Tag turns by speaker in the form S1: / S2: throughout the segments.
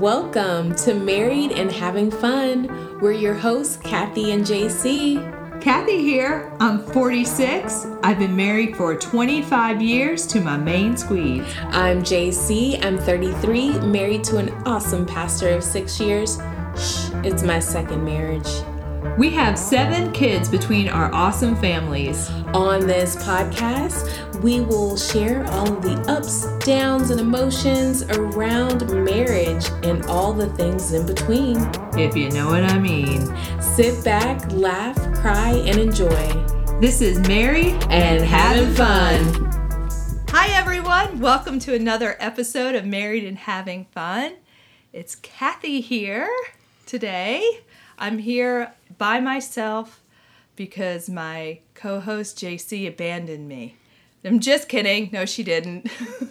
S1: Welcome to Married and Having Fun. We're your hosts, Kathy and JC.
S2: Kathy here. I'm 46. I've been married for 25 years to my main squeeze.
S1: I'm JC. I'm 33, married to an awesome pastor of six years. Shh, it's my second marriage.
S2: We have seven kids between our awesome families.
S1: On this podcast, we will share all of the ups, downs, and emotions around marriage and all the things in between.
S2: If you know what I mean.
S1: Sit back, laugh, cry, and enjoy.
S2: This is Married
S1: And having fun.
S2: Hi, everyone. Welcome to another episode of Married and Having Fun. It's Kathy here today. I'm here by myself because my co host JC abandoned me. I'm just kidding. No, she didn't.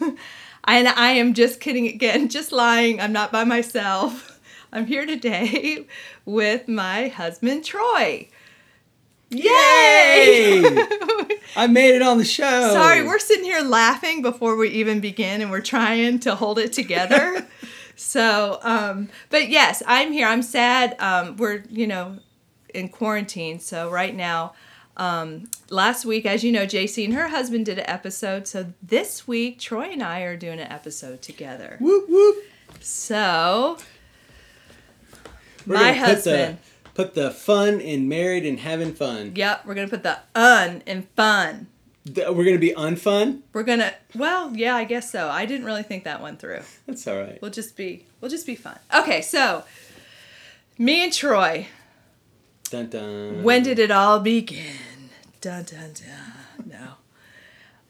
S2: and I am just kidding again, just lying. I'm not by myself. I'm here today with my husband, Troy. Yay!
S3: I made it on the show.
S2: Sorry, we're sitting here laughing before we even begin and we're trying to hold it together. so, um, but yes, I'm here. I'm sad. Um, we're, you know, in quarantine. So, right now, um, last week, as you know, JC and her husband did an episode. So, this week, Troy and I are doing an episode together.
S3: Whoop whoop.
S2: So,
S3: We're
S2: my
S3: gonna put
S2: husband.
S3: the, put the fun in married and having fun.
S2: Yep, we're going to put the un in fun.
S3: The- we're gonna be unfun.
S2: We're going to, well, yeah, I guess so. I didn't really think that one through.
S3: That's all right.
S2: We'll just be we'll just be fun. Okay, so me and Troy,
S3: Dun dun.
S2: when did it all begin? Dun dun dun. No.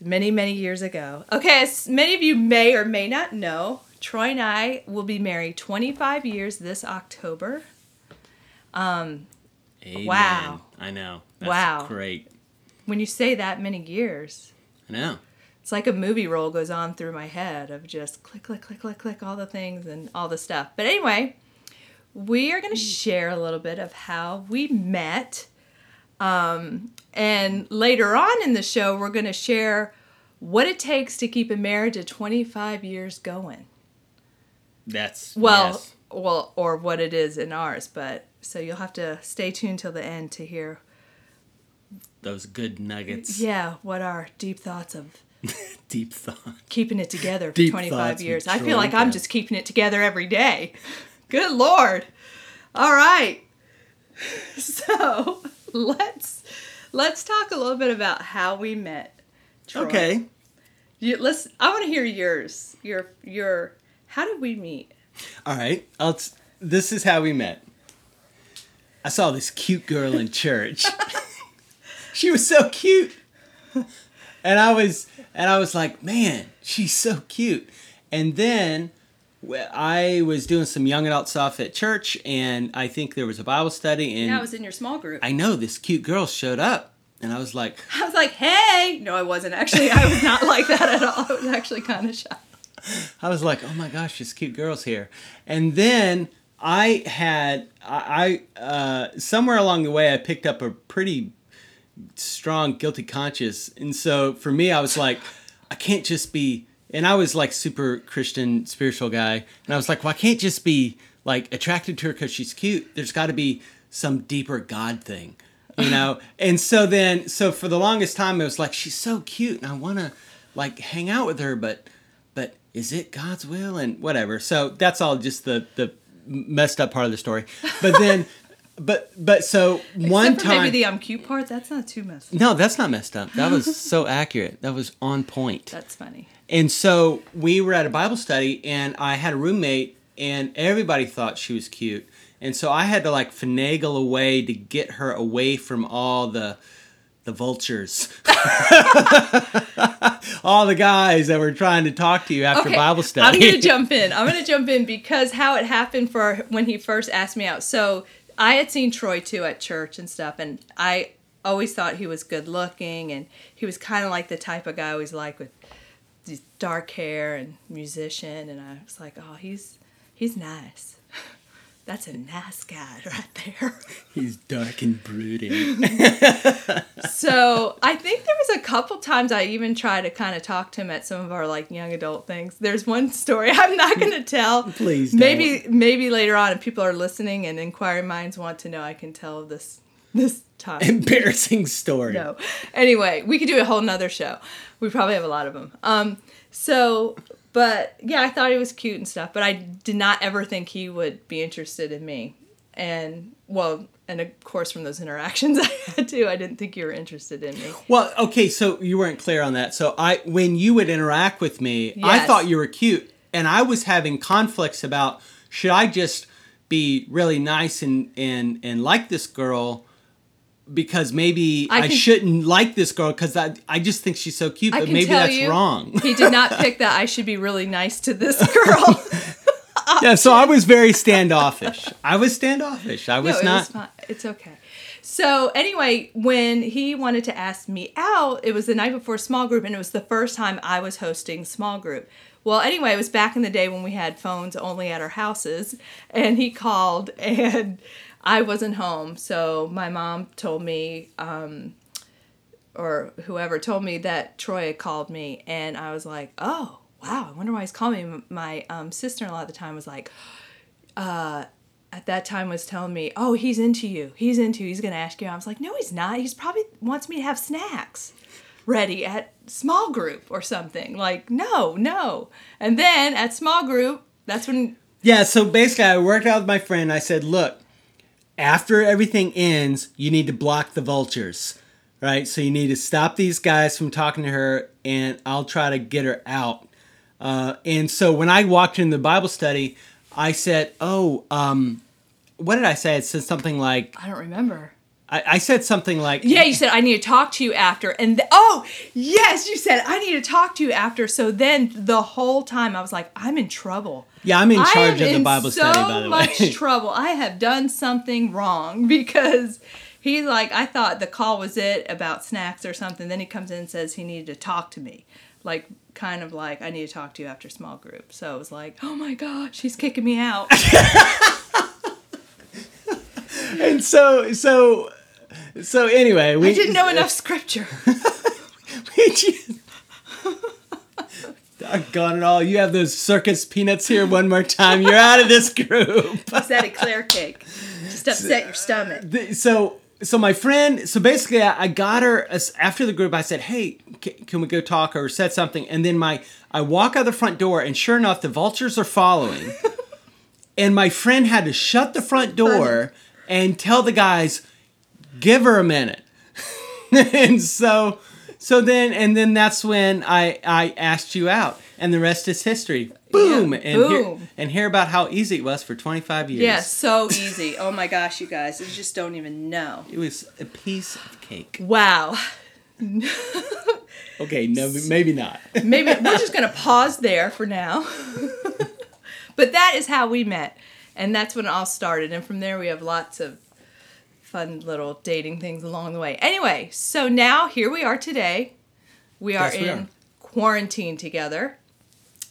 S2: Many, many years ago. Okay, as many of you may or may not know, Troy and I will be married 25 years this October.
S3: Um, Amen.
S2: Wow.
S3: I know. That's
S2: Wow.
S3: Great.
S2: When you say that many years,
S3: I know.
S2: it's like a movie roll goes on through my head of just click, click, click, click, click, all the things and all the stuff. But anyway, we are going to share a little bit of how we met. Um, and later on in the show, we're going to share what it takes to keep a marriage of 25 years going.
S3: That's
S2: Well,
S3: yes.
S2: well, or what it is in ours. But so you'll have to stay tuned till the end to hear,
S3: those good nuggets.
S2: yeah, what our deep thoughts of
S3: Deep thought.
S2: keeping it together for
S3: Deep
S2: 25
S3: thoughts
S2: years. I feel like I'm just keeping it together every day. Good Lord. All right. So let's let's talk a little bit about how we met. Troy.
S3: Okay.
S2: You, let's. I want to hear yours. Your your. How did we meet?
S3: All right. I'll t- this is how we met. I saw this cute girl in church. she was so cute. And I was and I was like, "Man, she's so cute." And then I was doing some young adult stuff at church and I think there was a Bible study and
S2: Yeah, I was in your small group.
S3: I know this cute girl showed up and I was like,
S2: I was like, hey. No, I wasn't actually. I was not like that at all. I was actually kind of shy.
S3: I was like, oh my gosh, this cute girl's here. And then I had, I, I uh, somewhere along the way, I picked up a pretty strong guilty conscience. And so for me, I was like, I can't just be, and I was like super Christian, spiritual guy. And I was like, well, I can't just be like attracted to her because she's cute. There's got to be some deeper God thing. You know, and so then, so for the longest time, it was like she's so cute, and I want to like hang out with her, but but is it God's will and whatever? So that's all just the the messed up part of the story. But then, but but so one
S2: Except
S3: time,
S2: maybe the I'm cute part. That's not too messy.
S3: no, that's not messed up. That was so accurate. That was on point.
S2: That's funny.
S3: And so we were at a Bible study, and I had a roommate, and everybody thought she was cute. And so I had to like finagle a way to get her away from all the the vultures, all the guys that were trying to talk to you after Bible study.
S2: I'm gonna jump in. I'm gonna jump in because how it happened for when he first asked me out. So I had seen Troy too at church and stuff, and I always thought he was good looking, and he was kind of like the type of guy I always like with these dark hair and musician, and I was like, oh, he's he's nice. That's a nice guy right there.
S3: He's dark and brooding.
S2: so I think there was a couple times I even tried to kind of talk to him at some of our like young adult things. There's one story I'm not mm, going to tell.
S3: Please
S2: Maybe maybe later on, if people are listening and inquiring minds want to know, I can tell this this time.
S3: Embarrassing story.
S2: No. Anyway, we could do a whole nother show. We probably have a lot of them. Um. So, but yeah, I thought he was cute and stuff, but I did not ever think he would be interested in me. And well, and of course, from those interactions I had too, I didn't think you were interested in me.
S3: Well, okay, so you weren't clear on that. So I, when you would interact with me, I thought you were cute, and I was having conflicts about should I just be really nice and and and like this girl because maybe
S2: I
S3: I, shouldn't like this girl because I I just think she's so cute,
S2: I
S3: but
S2: can
S3: maybe
S2: tell
S3: that's
S2: you,
S3: wrong.
S2: he did not pick that I should be really nice to this girl.
S3: yeah, so I was very standoffish. I was standoffish. I was
S2: no, it
S3: not.
S2: was. It's okay. So anyway, when he wanted to ask me out, it was the night before small group, and it was the first time I was hosting small group. Well, anyway, it was back in the day when we had phones only at our houses, and he called, and I wasn't home, so my mom told me, um, or whoever told me that Troy had called me, and I was like, oh wow, I wonder why he's calling me. My um, sister-in-law at the time was like, at that time was telling me, "Oh, he's into you. He's into you. He's gonna ask you." I was like, "No, he's not. He's probably wants me to have snacks ready at small group or something." Like, no, no. And then at small group, that's when
S3: Yeah, so basically, I worked out with my friend. I said, look, after everything ends, you need to block the vultures, right? So you need to stop these guys from talking to her, and I'll try to get her out. Uh, and so when I walked in the Bible study, I said, oh, um, what did I say? I said something like,
S2: I don't remember.
S3: I, I said something like,
S2: Yeah, you said I need to talk to you after, and th- oh yes, you said I need to talk to you after. So then the whole time I was like, I'm in trouble.
S3: yeah, I'm in charge of the Bible
S2: so
S3: study, by the
S2: much
S3: way.
S2: trouble. I have done something wrong because he like I thought the call was it about snacks or something. Then he comes in and says he needed to talk to me, like kind of like I need to talk to you after small group. So it was like, oh my gosh, he's kicking me out.
S3: and so, so, so anyway, we
S2: I didn't know enough scripture.
S3: We just- Doggone it all. You have those circus peanuts here one more time. You're out of this group.
S2: Is that eclair cake? Just upset your stomach.
S3: The- so, so my friend, so basically I, I got her uh, as- after the group. I said, hey, can, can we go talk or said something? And then my, I walk out the front door and sure enough, the vultures are following. and my friend had to shut the front door and tell the guys, give her a minute. and so so then and then that's when I I asked you out and the rest is history. Boom
S2: Yeah,
S3: and Hear,
S2: boom.
S3: and hear about how easy it was for 25 years.
S2: Yeah, so easy. Oh my gosh, you guys, you just don't even know.
S3: It was a piece of cake.
S2: Wow.
S3: Okay, no maybe not.
S2: Maybe we're just going to pause there for now. but that is how we met. And that's when it all started. And from there, we have lots of fun little dating things along the way. Anyway, so now here we are today. We are
S3: Yes, we
S2: in
S3: are.
S2: quarantine together.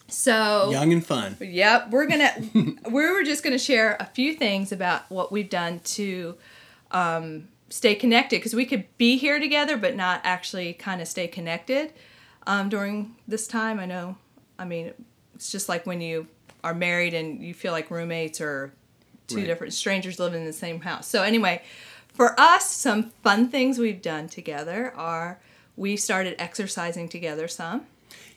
S2: So,
S3: Young and fun.
S2: Yep, we're gonna we were just gonna share a few things about what we've done to um, stay connected because we could be here together but not actually kind of stay connected um, during this time. I know, I mean, it's just like when you are married and you feel like roommates or two
S3: Right.
S2: different strangers living in the same house. So anyway, for us, some fun things we've done together are we started exercising together some.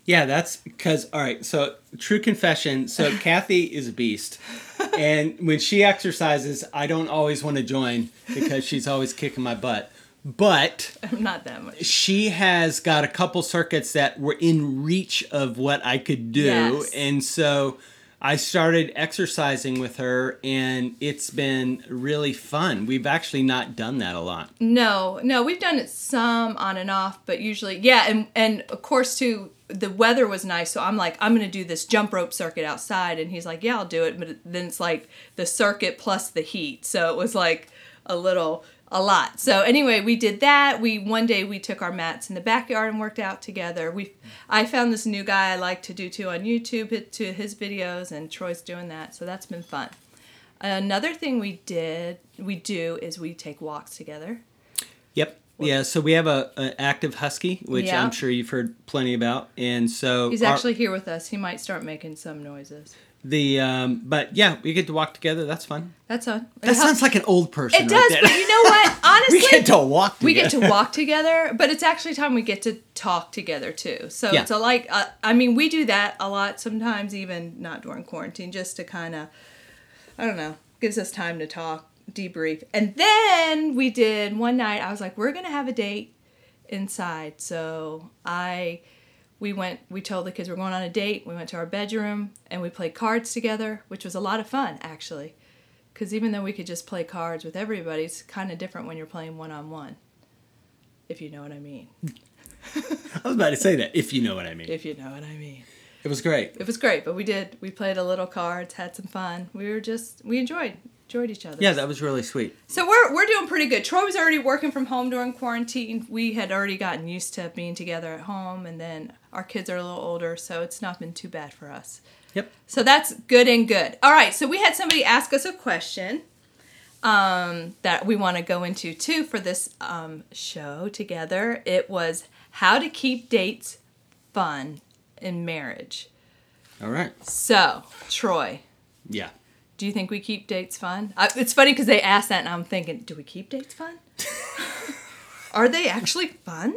S3: Yeah, that's because all right. So true confession. So Kathy is a beast, and when she exercises, I don't always want to join because she's always kicking my butt. But
S2: I'm not that much.
S3: she has got a couple circuits that were in reach of what I could do,
S2: Yes.
S3: and so I started exercising with her, and it's been really fun. We've actually not done that a lot.
S2: No, no, we've done it some on and off, but usually, yeah, and and of course too, the weather was nice, so I'm like, I'm gonna do this jump rope circuit outside, and he's like, yeah, I'll do it, but then it's like the circuit plus the heat, so it was like a little a lot. So anyway, we did that. We one day we took our mats in the backyard and worked out together. We I found this new guy I like to do too on YouTube to his videos, and Troy's doing that, so that's been fun. Another thing we did, we do, is we take walks together.
S3: Yep. Yeah, so we have a, a active husky, which
S2: Yeah.
S3: I'm sure you've heard plenty about, and so
S2: He's
S3: our-
S2: actually here with us. He might start making some noises.
S3: The um, but yeah, we get to walk together. That's fun.
S2: That's on.
S3: That sounds like an old person.
S2: It
S3: right
S2: does,
S3: there.
S2: but you know what? Honestly,
S3: we get to walk. Together.
S2: we get to walk together, but it's actually time we get to talk together too. So
S3: Yeah.
S2: it's a like, uh, I mean, we do that a lot sometimes, even not during quarantine, just to kind of, I don't know, gives us time to talk, debrief. And then we did one night, I was like, we're to have a date inside. So I, we went, we told the kids we're going on a date. We went to our bedroom and we played cards together, which was a lot of fun actually. Because even though we could just play cards with everybody, it's kind of different when you're playing one on one. If you know what I mean.
S3: I was about to say that if you know what I mean.
S2: If you know what I mean.
S3: It was great.
S2: It was great, but we did. We played a little cards, had some fun. We were just, we enjoyed enjoyed each other.
S3: Yeah, that was really sweet.
S2: So we're we're doing pretty good. Troy was already working from home during quarantine. We had already gotten used to being together at home, and then our kids are a little older, so it's not been too bad for us.
S3: Yep.
S2: So that's good and good. All right, so we had somebody ask us a question um, that we want to go into too for this um, show together. It was how to keep dates fun in marriage.
S3: All right.
S2: So, Troy,
S3: Yeah.
S2: do you think we keep dates fun? I, it's funny because they asked that, and I'm thinking, do we keep dates fun? Are they actually fun?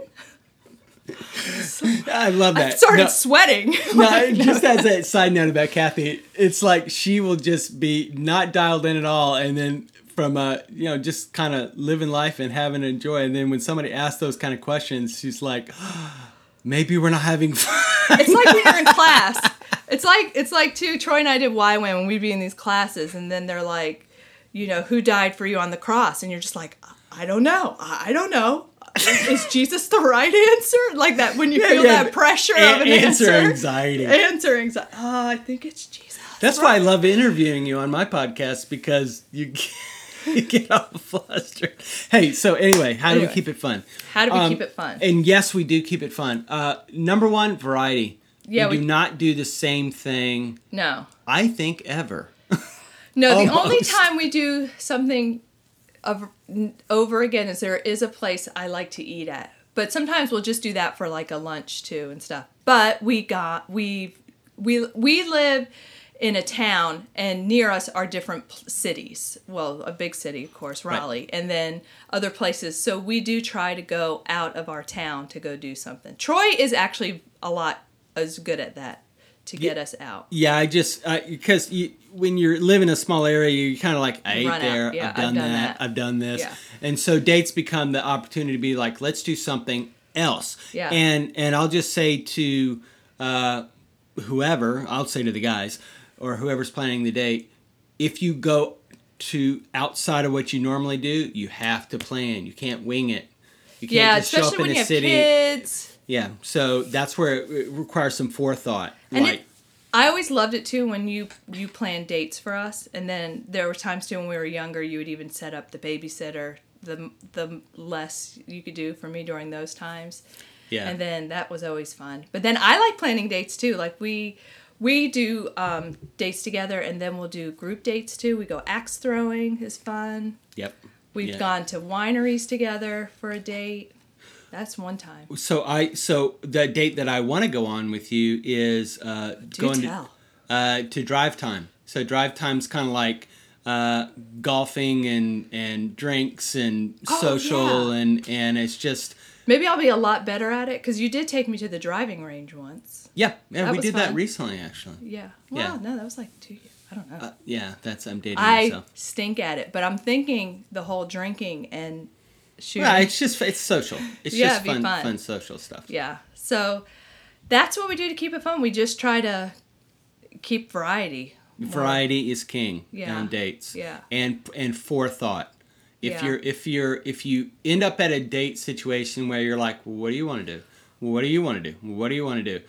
S3: I love that.
S2: I started
S3: No-
S2: sweating.
S3: no, just as a side note about Kathy, it's like she will just be not dialed in at all, and then from uh, you know, just kind of living life and having enjoy, and then when somebody asks those kind of questions, she's like, maybe we're not having fun.
S2: it's like when you're in class. It's like it's like too. Troy and I did YWAM when we'd be in these classes, and then they're like, you know, who died for you on the cross, and you're just like, I don't know, I don't know. Is Jesus the right answer? Like that when you feel
S3: yeah,
S2: that pressure
S3: A-
S2: of an
S3: answer
S2: answer.
S3: anxiety.
S2: Answer anxiety. Oh, I think it's Jesus.
S3: That's why I love interviewing you on my podcast because you get, you get all flustered. Hey, so anyway, how do
S2: Anyway.
S3: we keep it fun?
S2: How do we
S3: Um,
S2: keep it fun?
S3: And yes, we do keep it fun. Uh, number one, variety.
S2: Yeah,
S3: we,
S2: we-
S3: do not do the same thing.
S2: no.
S3: I think ever.
S2: No, the only time we do something of, over again is there is a place I like to eat at. But sometimes we'll just do that for like a lunch too and stuff. But we got we we we live in a town and near us are different pl- cities. Well, a big city, of course, Raleigh, and then other places. So we do try to go out of our town to go do something. Troy is actually a lot as good at that to get us out.
S3: Yeah, I just because you when you're live in a small area, you're kind of like I ate
S2: Run
S3: there,
S2: yeah,
S3: I've, done, that,
S2: that.
S3: I've done this,
S2: Yeah.
S3: and so dates become the opportunity to be like, let's do something else.
S2: Yeah.
S3: And and I'll just say to uh, whoever, I'll say to the guys or whoever's planning the date, if you go to outside of what you normally do, you have to plan. You can't wing it. You can't
S2: Yeah,
S3: just show
S2: especially
S3: up
S2: when
S3: in
S2: you
S3: a
S2: have
S3: city.
S2: kids.
S3: Yeah, so that's where it, requires some forethought.
S2: And
S3: like,
S2: it, I always loved it too when you you planned dates for us, and then there were times too when we were younger, you would even set up the babysitter. The the less you could do for me during those times,
S3: yeah,
S2: and then that was always fun. But then I like planning dates too. Like we we do um, dates together, and then we'll do group dates too. We go axe throwing is fun.
S3: yep.
S2: We've
S3: Yeah.
S2: gone to wineries together for a date. That's one time.
S3: So I so the date that I want to go on with you is uh,
S2: Do
S3: going
S2: tell.
S3: to uh, to drive time. So drive time's kind of like uh, golfing and and drinks and
S2: Oh,
S3: social
S2: yeah.
S3: and and it's just
S2: Maybe I'll be a lot better at it because you did take me to the driving range once.
S3: yeah yeah
S2: That
S3: we did that recently actually.
S2: Yeah.
S3: Yeah.
S2: No, that was like two years. I don't know.
S3: Uh, yeah, that's I'm dating
S2: I
S3: myself.
S2: stink at it, but I'm thinking the whole drinking and shooting.
S3: Yeah, it's just it's social. It's
S2: Yeah,
S3: just fun,
S2: fun.
S3: fun social stuff.
S2: yeah. So that's what we do to keep it fun. We just try to keep variety.
S3: Variety is king
S2: Yeah.
S3: on dates.
S2: Yeah.
S3: And and forethought. If
S2: Yeah.
S3: you're if you're if you end up at a date situation where you're like, well, what do you want to do? Well, what do you want to do? Well, what do you want to do?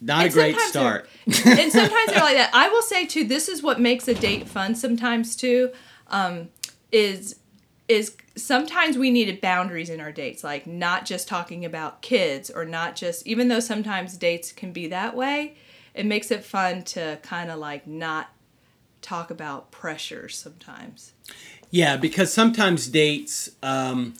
S3: Not
S2: And
S3: a great start.
S2: and sometimes they're like that. I will say too, this is what makes a date fun sometimes too. Um, is is sometimes we needed boundaries in our dates, like not just talking about kids or not just even though sometimes dates can be that way, it makes it fun to kind of like not talk about pressures sometimes.
S3: Yeah, because sometimes dates, um,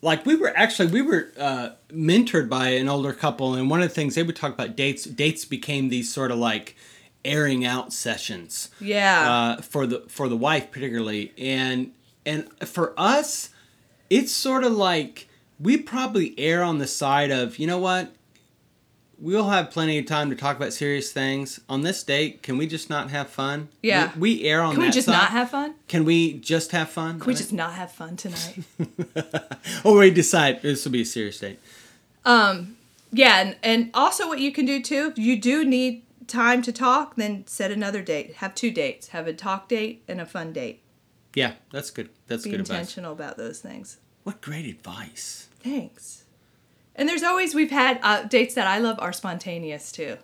S3: like we were actually we were uh, mentored by an older couple, and one of the things they would talk about dates. Dates became these sort of like airing out sessions.
S2: Yeah.
S3: Uh, for the for the wife particularly, and and for us, it's sort of like we probably err on the side of you know what. We'll have plenty of time to talk about serious things. On this date, can we just not have fun?
S2: Yeah.
S3: We, we err on
S2: Can we just
S3: side.
S2: not have fun?
S3: Can we just have fun?
S2: Can we just not have fun tonight?
S3: or we decide this will be a serious date.
S2: Um, yeah, and, and also what you can do too, if you do need time to talk, then set another date. Have two dates. Have a talk date and a fun date.
S3: Yeah, that's good. That's
S2: Be
S3: good advice.
S2: intentional about those things.
S3: What great advice.
S2: Thanks. And there's always we've had uh, dates that I love are spontaneous too.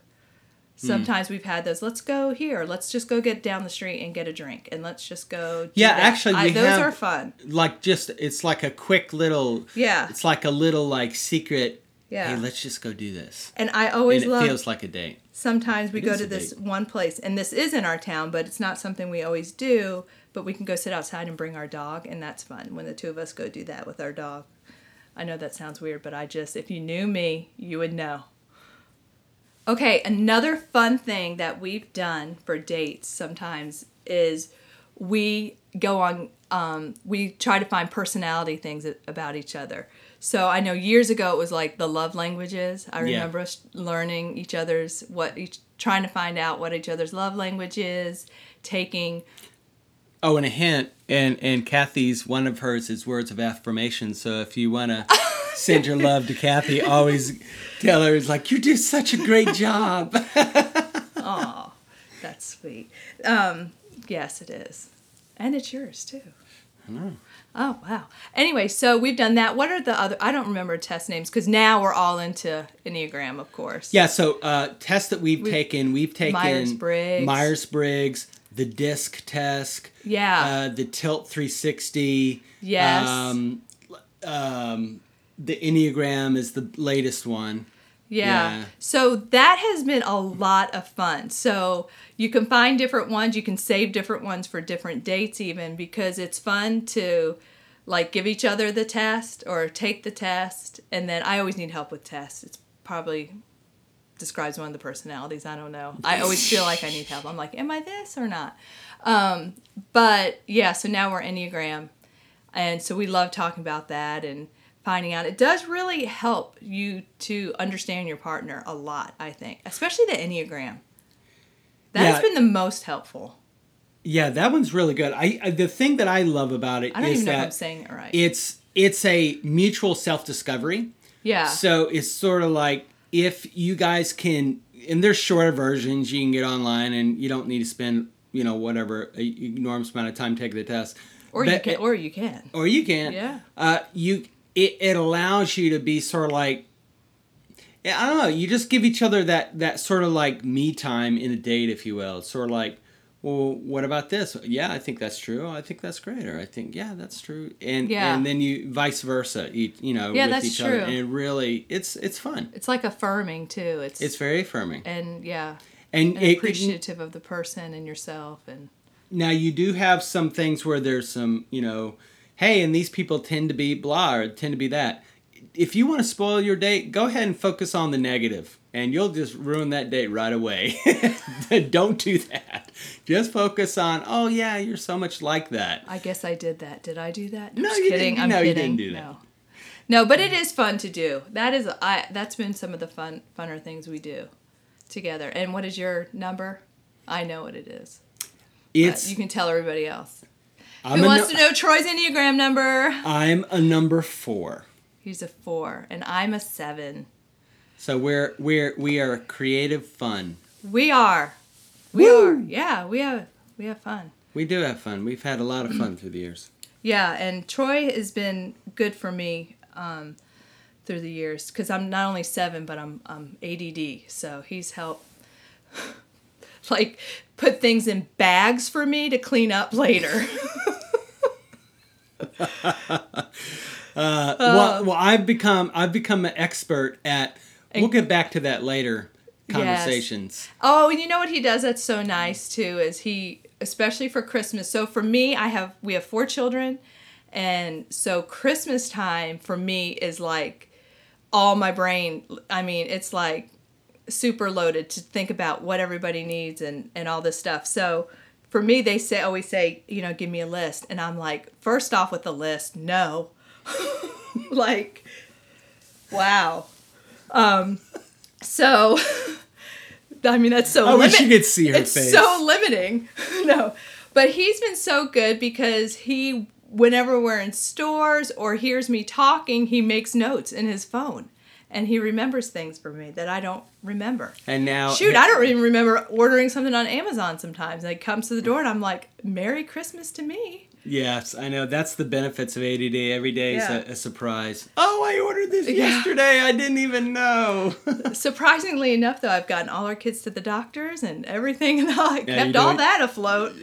S2: Sometimes we've had those. Let's go here. Let's just go get down the street and get a drink, and let's just go.
S3: Yeah,
S2: that.
S3: actually,
S2: I, those
S3: have-
S2: are fun.
S3: Like just it's like a quick little
S2: Yeah.
S3: It's like a little like secret
S2: Yeah.
S3: hey, let's just go do this.
S2: And I always
S3: and it
S2: love.
S3: feels like a date.
S2: sometimes we
S3: It
S2: go to this
S3: date.
S2: one place, and this is in our town, but it's not something we always do. But we can go sit outside and bring our dog, and that's fun when the two of us go do that with our dog. I know that sounds weird, but I just, if you knew me, you would know. Okay, another fun thing that we've done for dates sometimes is we go on, um, we try to find personality things about each other. So I know years ago it was like the love languages. I
S3: Yeah.
S2: remember us learning each other's what each trying to find out what each other's love language is, taking
S3: Oh, and a hint, and and Kathy's one of hers is words of affirmation. So if you want to send your love to Kathy, always tell her it's like you do such a great job.
S2: Oh, that's sweet. Um, yes, it is, and it's yours too. I know. Oh wow. Anyway, so we've done that. What are the other? I don't remember test names because now we're all into Enneagram, of course.
S3: Yeah, so uh, tests that we've taken, we've taken
S2: Myers-Briggs.
S3: Myers Briggs, the DISC test,
S2: Yeah.
S3: uh, the Tilt 360.
S2: Yes.
S3: Um, um, the Enneagram is the latest one.
S2: Yeah.
S3: Yeah.
S2: So that has been a lot of fun. So you can find different ones, you can save different ones for different dates even because it's fun to like give each other the test or take the test and then I always need help with tests. It's probably describes one of the personalities. I don't know. I always feel like I need help. I'm like, am I this or not? Um, but yeah, so now we're Enneagram. And so we love talking about that and finding out. It does really help you to understand your partner a lot, I think, especially the Enneagram. That
S3: Yeah.
S2: has been the most helpful.
S3: Yeah, that one's really good. I, I the thing that I love about it
S2: I don't
S3: is
S2: even know if I'm
S3: that
S2: saying it right.
S3: it's it's a mutual self discovery.
S2: yeah.
S3: So it's sort of like if you guys can, and there's shorter versions you can get online, and you don't need to spend you know whatever a enormous amount of time taking the test.
S2: or you
S3: But-
S2: can or you can.
S3: or you can.
S2: Yeah.
S3: Uh, you it, it allows you to be sort of like I don't know. You just give each other that that sort of like me time in a date, if you will. It's sort of like, well, what about this? Yeah, I think that's true. I think that's great. Or I think yeah, that's true. And
S2: Yeah.
S3: and then you vice versa. You, you know,
S2: Yeah,
S3: with
S2: that's
S3: each other,
S2: true.
S3: and it really it's it's fun.
S2: It's like affirming too. It's
S3: It's very affirming.
S2: and yeah.
S3: And,
S2: And
S3: it,
S2: appreciative of the person and yourself and
S3: Now you do have some things where there's some, you know, hey, and these people tend to be blah or tend to be that. If you want to spoil your date, go ahead and focus on the negative, and you'll just ruin that date right away. Don't do that. Just focus on, oh yeah, you're so much like that.
S2: I guess I did that. Did I do that?
S3: No,
S2: Just
S3: you
S2: kidding.
S3: didn't-
S2: I'm
S3: no, you didn't do that.
S2: No. No, but it is fun to do. That is I that's been some of the fun funner things we do together. And what is your number? I know what it is. But
S3: It's
S2: you can tell everybody else.
S3: I'm
S2: Who wants
S3: nu-
S2: to know Troy's Enneagram number?
S3: I'm a number four.
S2: He's a four, and I'm a seven.
S3: So we're we're we are creative fun.
S2: We are. We
S3: Woo!
S2: are. Yeah, we have we have fun.
S3: We do have fun. We've had a lot of fun through the years.
S2: Yeah, and Troy has been good for me um, through the years because I'm not only seven, but I'm I'm ADD. So he's helped like put things in bags for me to clean up later.
S3: Uh, well, well, I've become I've become an expert at. We'll get back to that later.
S2: Yes.
S3: Conversations.
S2: oh, and you know what he does that's so nice too is he especially for Christmas. So for me, I have we have four children, and so Christmas time for me is like all my brain. I mean, it's like super loaded to think about what everybody needs and and all this stuff. So for me, they say always say, you know, give me a list, and I'm like, first off with the list, no, like, wow. Um, so, I mean, that's so.
S3: I wish you could see her
S2: it's
S3: face.
S2: so limiting. no, but he's been so good because he, whenever we're in stores or hears me talking, he makes notes in his phone. And he remembers things for me that I don't remember.
S3: And now,
S2: Shoot, I don't even remember ordering something on Amazon sometimes. And it comes to the door and I'm like, Merry Christmas to me.
S3: Yes, I know. That's the benefits of ADD. Every day
S2: Yeah.
S3: is a, a surprise. Oh, I ordered this
S2: Yeah.
S3: yesterday. I didn't even know.
S2: Surprisingly enough, though, I've gotten all our kids to the doctors and everything, and I kept all that afloat.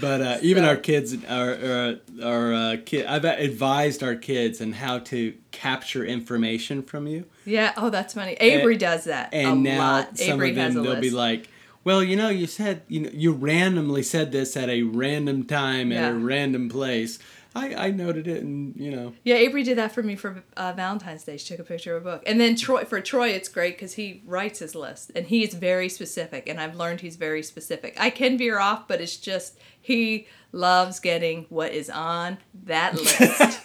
S3: but uh, even our kids, our our, our uh, kid, I've advised our kids on how to capture information from you.
S2: Yeah. Oh, that's funny. Avery does that
S3: And
S2: a
S3: now
S2: lot.
S3: some
S2: Avery
S3: of them they'll
S2: list.
S3: be like, "Well, you know, you said you know you randomly said this at a random time at a random place." I, I noted it, and you know,
S2: Yeah, Avery did that for me for uh, Valentine's Day. She took a picture of a book, and then Troy for Troy, it's great because he writes his list, and he is very specific. And I've learned he's very specific. I can veer off, but it's just he loves getting what is on that list.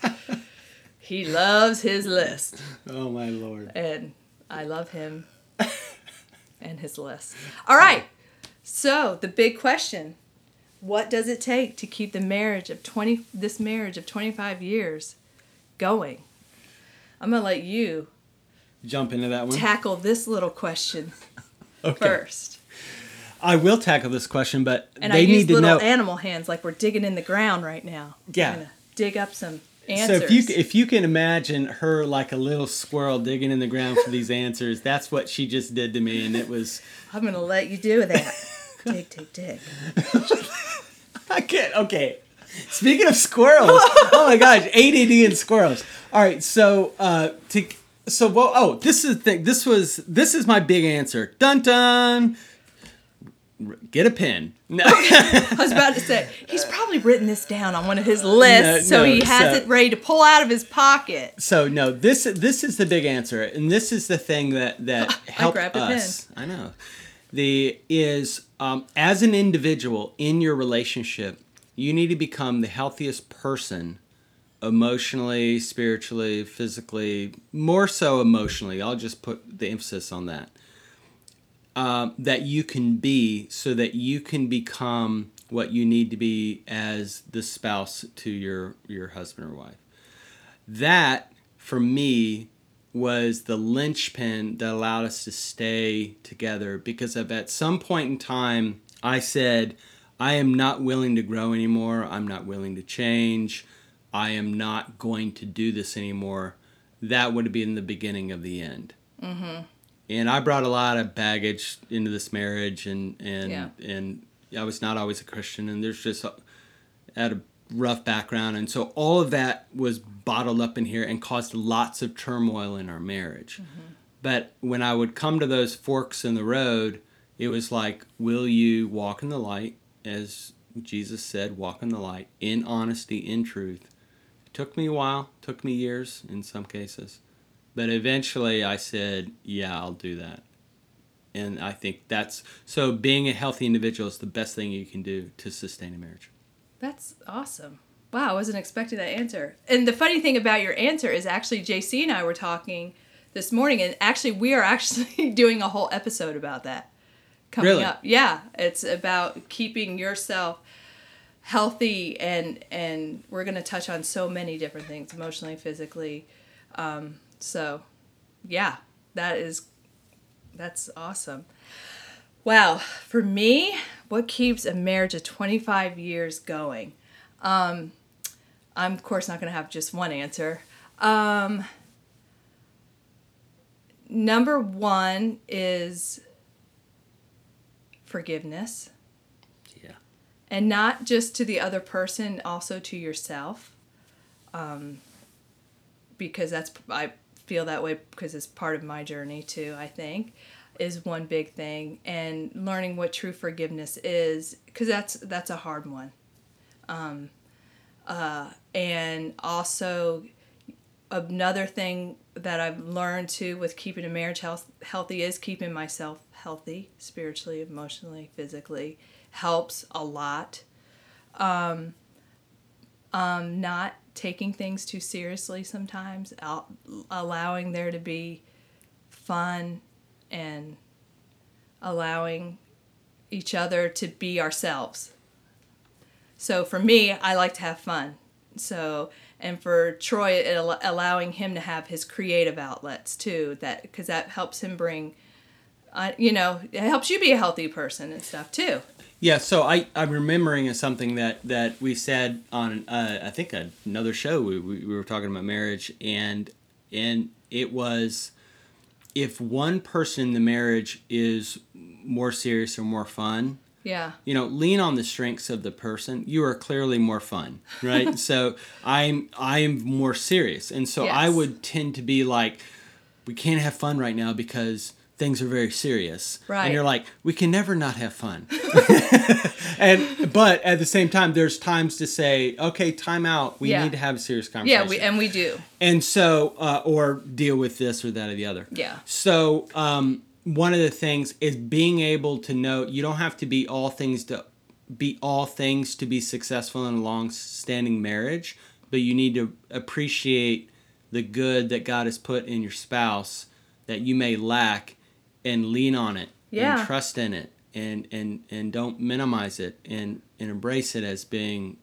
S2: he loves his list,
S3: oh my lord.
S2: and I love him and his list. All right, so the big question: What does it take to keep the marriage of twenty this marriage of twenty five years going? I'm gonna let you
S3: Jump into that one.
S2: tackle this little question
S3: Okay.
S2: first.
S3: I will tackle this question, but
S2: And
S3: they
S2: I use
S3: need to
S2: little
S3: know.
S2: animal hands like we're digging in the ground right now.
S3: Yeah.
S2: Dig up some answers.
S3: so if you if you can imagine her like a little squirrel digging in the ground for these answers, that's what she just did to me, and it was
S2: I'm gonna let you do that. Dig, dig, dig.
S3: I can't. Okay. Speaking of squirrels, oh my gosh, ADD and squirrels. All right, so uh, to so well, oh, this is the thing. This was this is my big answer. Dun dun. Get a pen. No.
S2: I was about to say he's probably written this down on one of his lists,
S3: No,
S2: so
S3: no,
S2: he has
S3: so-
S2: it ready to pull out of his pocket.
S3: so no, this this is the big answer, and this is the thing that that helped
S2: grabbed a pen.
S3: I know. The is um, as an individual in your relationship, you need to become the healthiest person emotionally, spiritually, physically, more so emotionally. I'll just put the emphasis on that. Um, that you can be so that you can become what you need to be as the spouse to your your husband or wife. That for me was the linchpin that allowed us to stay together because of at some point in time I said I am not willing to grow anymore. I'm not willing to change. I am not going to do this anymore. That would have been the beginning of the end. Mm-hmm. And I brought a lot of baggage into this marriage, and and
S2: Yeah.
S3: and I was not always a Christian, and there's just at a rough background, and so all of that was bottled up in here and caused lots of turmoil in our marriage. Mm-hmm. But when I would come to those forks in the road, it was like, will you walk in the light, as Jesus said, walk in the light, in honesty, in truth. It took me a while, took me years in some cases. But eventually I said, yeah, I'll do that. And I think that's so being a healthy individual is the best thing you can do to sustain a marriage.
S2: That's awesome. Wow, I wasn't expecting that answer. And the funny thing about your answer is actually JC and I were talking this morning, and actually we are actually doing a whole episode about that coming
S3: Really?
S2: up. Yeah, it's about keeping yourself healthy, and and we're gonna touch on so many different things, emotionally, physically. Um, so, yeah, that is that's awesome. Wow, for me, what keeps a marriage of 25 years going? Um, I'm, of course, not going to have just one answer. Um, number one is forgiveness,
S3: Yeah.
S2: and not just to the other person, also to yourself. Um, because that's, I feel that way because it's part of my journey too, I think. Is one big thing and learning what true forgiveness is because that's that's a hard one. Um, uh, and also another thing that i've learned too with keeping a marriage health, healthy is keeping myself healthy spiritually emotionally physically helps a lot. Um, um, not taking things too seriously sometimes allowing there to be fun and allowing each other to be ourselves. So for me, I like to have fun. So and for Troy, it al- allowing him to have his creative outlets too. That because that helps him bring, uh, you know, it helps you be a healthy person and stuff too.
S3: Yeah, so I I'm remembering something that that we said on uh, I think another show we we were talking about marriage and and it was if one person in the marriage is more serious or more fun,
S2: Yeah.
S3: you know, lean on the strengths of the person. You are clearly more fun, right? so I'm I am more serious, and so I would tend to be like, we can't have fun right now because things are very serious.
S2: Right.
S3: And you're like, we can never not have fun. and but at the same time, there's times to say, okay, time out. We
S2: Yeah.
S3: need to have a serious conversation.
S2: Yeah, we and we do.
S3: And so, uh, or deal with this or that or the other.
S2: Yeah.
S3: So, um, one of the things is being able to know you don't have to be all things to be all things to be successful in a long-standing marriage, but you need to appreciate the good that God has put in your spouse that you may lack, and lean on it
S2: Yeah.
S3: and trust in it, and and and don't minimize it, and and embrace it as being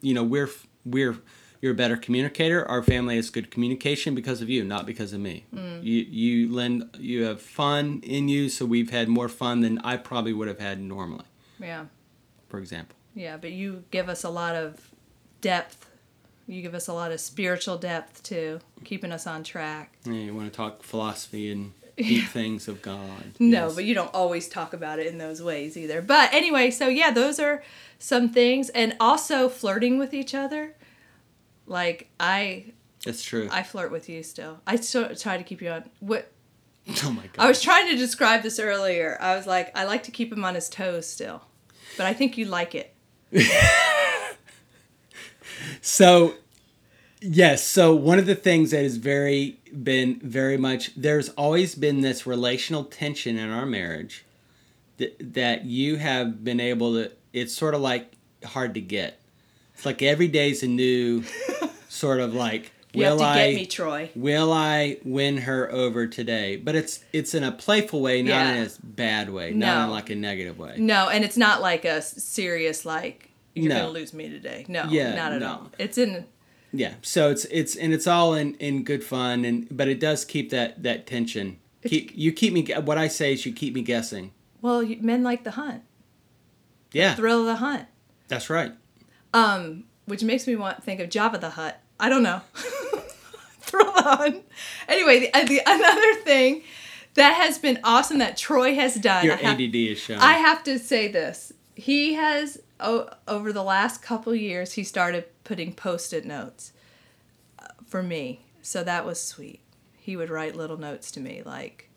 S3: you know we're we're you're a better communicator our family has good communication because of you not because of me
S2: Mm.
S3: you you lend you have fun in you so we've had more fun than i probably would have had normally
S2: Yeah.
S3: for example
S2: Yeah, but you give us a lot of depth. You give us a lot of spiritual depth too, keeping us on track.
S3: yeah, you want to talk philosophy and deep things of god
S2: No,
S3: Yes.
S2: but you don't always talk about it in those ways either. But anyway, so yeah, those are some things and also flirting with each other. Like I
S3: that's true
S2: I flirt with you still. I still try to keep you on what
S3: oh my god
S2: I was trying to describe this earlier. I was like I like to keep him on his toes still. But I think you like it.
S3: So, yes. So one of the things that is very been very much there's always been this relational tension in our marriage that that you have been able to. It's sort of like hard to get. It's like every day's a new sort of like.
S2: You have
S3: will I
S2: get me, Troy.
S3: will I win her over today? But it's it's in a playful way, not
S2: Yeah.
S3: in a bad way, not in like a negative way.
S2: No, and it's not like a serious like you're
S3: No.
S2: gonna lose me today. No,
S3: Yeah,
S2: not at
S3: no.
S2: all. It's in
S3: Yeah. So it's it's and it's all in in good fun and but it does keep that that tension. Keep, you keep me what I say is you keep me guessing.
S2: well, men like the hunt,
S3: Yeah.
S2: thrill of the hunt.
S3: That's right.
S2: Um, which makes me want think of Jabba the Hutt. I don't know. thrill of the hunt. Anyway, the, uh, the another thing that has been awesome that Troy has done.
S3: Your
S2: I have-
S3: ADD is showing.
S2: I have to say this. He has over the last couple years he started putting post-it notes uh, for me. So that was sweet. He would write little notes to me like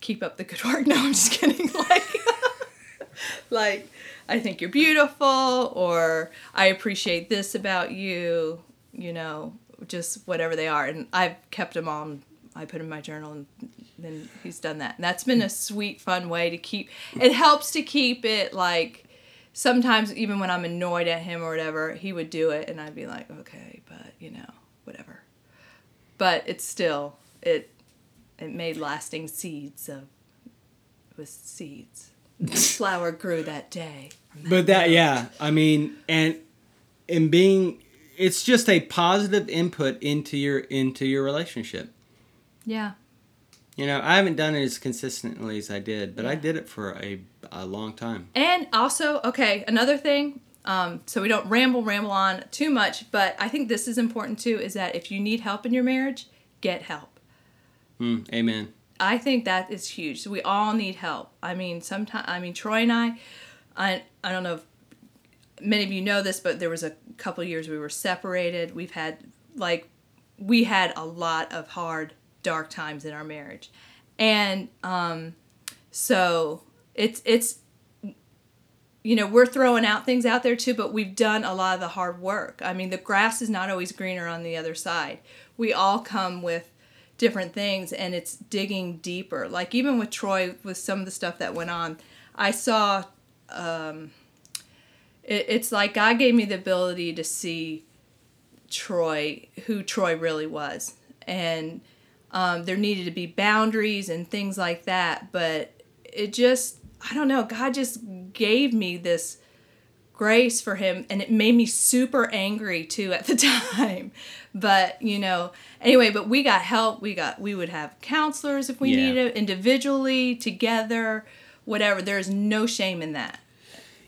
S2: keep up the good work. No, I'm just kidding. Like like I think you're beautiful or I appreciate this about you, you know, just whatever they are. And I've kept them on I put in my journal and then he's done that. And that's been a sweet, fun way to keep it helps to keep it like sometimes even when I'm annoyed at him or whatever, he would do it and I'd be like, Okay, but you know, whatever. But it's still it it made lasting seeds of it was seeds. Flower grew that day.
S3: but that yeah, I mean and and being it's just a positive input into your into your relationship.
S2: Yeah.
S3: You know, I haven't done it as consistently as I did, but I did it for a, a long time.
S2: And also, okay, another thing, um, so we don't ramble, ramble on too much, but I think this is important too is that if you need help in your marriage, get help.
S3: Mm, amen.
S2: I think that is huge. So we all need help. I mean, sometimes, I mean, Troy and I, I, I don't know if many of you know this, but there was a couple years we were separated. We've had, like, we had a lot of hard, dark times in our marriage. And um, so it's it's you know we're throwing out things out there too, but we've done a lot of the hard work. I mean, the grass is not always greener on the other side. We all come with different things, and it's digging deeper. Like even with Troy, with some of the stuff that went on, I saw. Um, it, it's like God gave me the ability to see Troy, who Troy really was, and um, there needed to be boundaries and things like that. But it just, I don't know, God just gave me this grace for him, and it made me super angry too at the time. But you know, anyway, but we got help. We got we would have counselors if we
S3: Yeah.
S2: needed it, individually, together, whatever. There's no shame in that.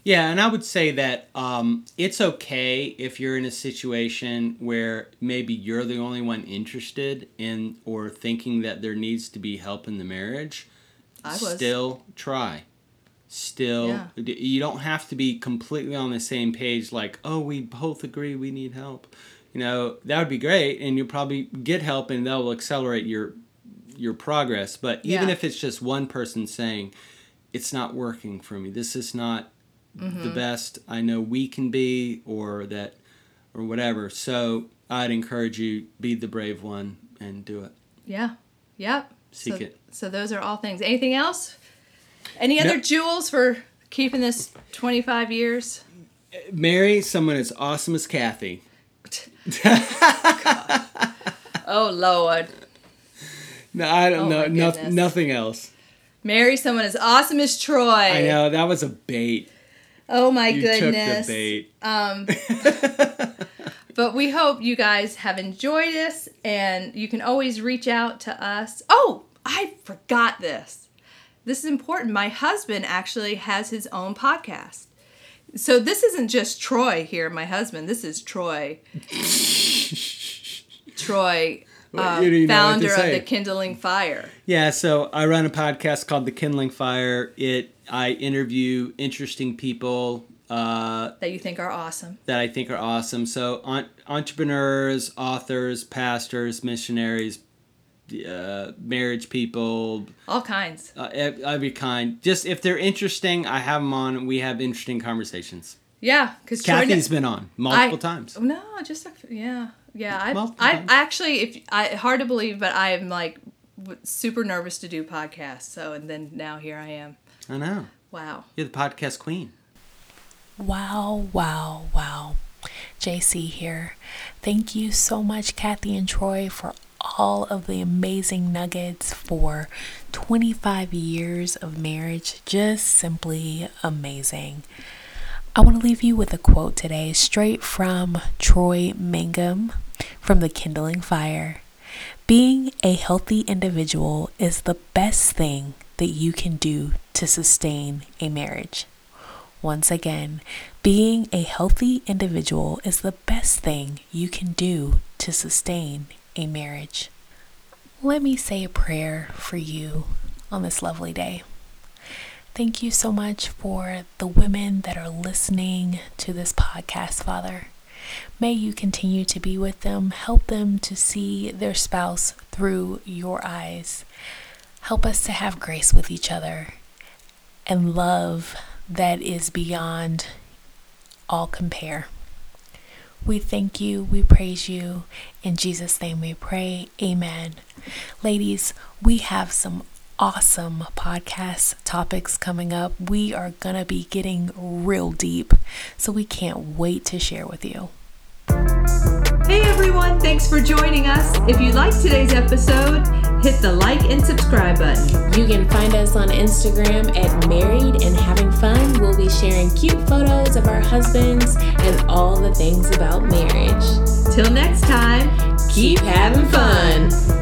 S3: Yeah, and I would say that um, it's okay if you're in a situation where maybe you're the only one interested in or thinking that there needs to be help in the marriage.
S2: I was.
S3: Still try. Still,
S2: Yeah.
S3: you don't have to be completely on the same page. Like, oh, we both agree we need help. You know, that would be great, and you'll probably get help, and that will accelerate your your progress. But even
S2: Yeah.
S3: if it's just one person saying, "It's not working for me. This is not
S2: Mm-hmm.
S3: the best I know we can be or that or whatever. So I'd encourage you be the brave one and do it.
S2: Yeah. Yep.
S3: Seek
S2: so,
S3: it.
S2: So those are all things. Anything else? Any other
S3: No.
S2: jewels for keeping this 25 years?
S3: Marry someone as awesome as Kathy.
S2: Oh Lord.
S3: No, I don't
S2: Oh,
S3: know. No, nothing else.
S2: Marry someone as awesome as Troy.
S3: I know that was a bait.
S2: Oh my
S3: You
S2: goodness.
S3: bait.
S2: Um, but we hope you guys have enjoyed this and you can always reach out to us. Oh, I forgot this. This is important. My husband actually has his own podcast. So this isn't just Troy here, my husband. This is Troy. Troy, um,
S3: you know
S2: founder of the Kindling Fire.
S3: Yeah, so I run a podcast called The Kindling Fire. It I interview interesting people uh,
S2: That you think are awesome.
S3: that I think are awesome. So on, entrepreneurs, authors, pastors, missionaries, uh, marriage people,
S2: All kinds.
S3: uh, ev- every kind. Just if they're interesting, I have them on. We have interesting conversations.
S2: Yeah, because
S3: Kathy's been on multiple
S2: I-
S3: times.
S2: No, just a, yeah, yeah. I,
S3: Multiple
S2: I actually, if I hard to believe, but I am like super nervous to do podcasts. So, and then now here I am.
S3: I know.
S2: Wow.
S3: You're the podcast queen.
S4: Wow, wow, wow. JC here. Thank you so much, Kathy and Troy, for all of the amazing nuggets for 25 years of marriage. Just simply amazing. I want to leave you with a quote today, straight from Troy Mangum from The Kindling Fire. Being a healthy individual is the best thing that you can do to sustain a marriage. Once again, being a healthy individual is the best thing you can do to sustain a marriage. Let me say a prayer for you on this lovely day. Thank you so much for the women that are listening to this podcast, Father. May you continue to be with them, help them to see their spouse through your eyes. Help us to have grace with each other and love that is beyond all compare. We thank you, we praise you. In Jesus' name we pray. Amen. Ladies, we have some awesome podcast topics coming up. We are going to be getting real deep, so we can't wait to share with you.
S2: Hey everyone, thanks for joining us. If you liked today's episode, hit the like and subscribe button.
S1: You can find us on Instagram at Married and Having Fun. We'll be sharing cute photos of our husbands and all the things about marriage.
S2: Till next time,
S1: Keep having fun.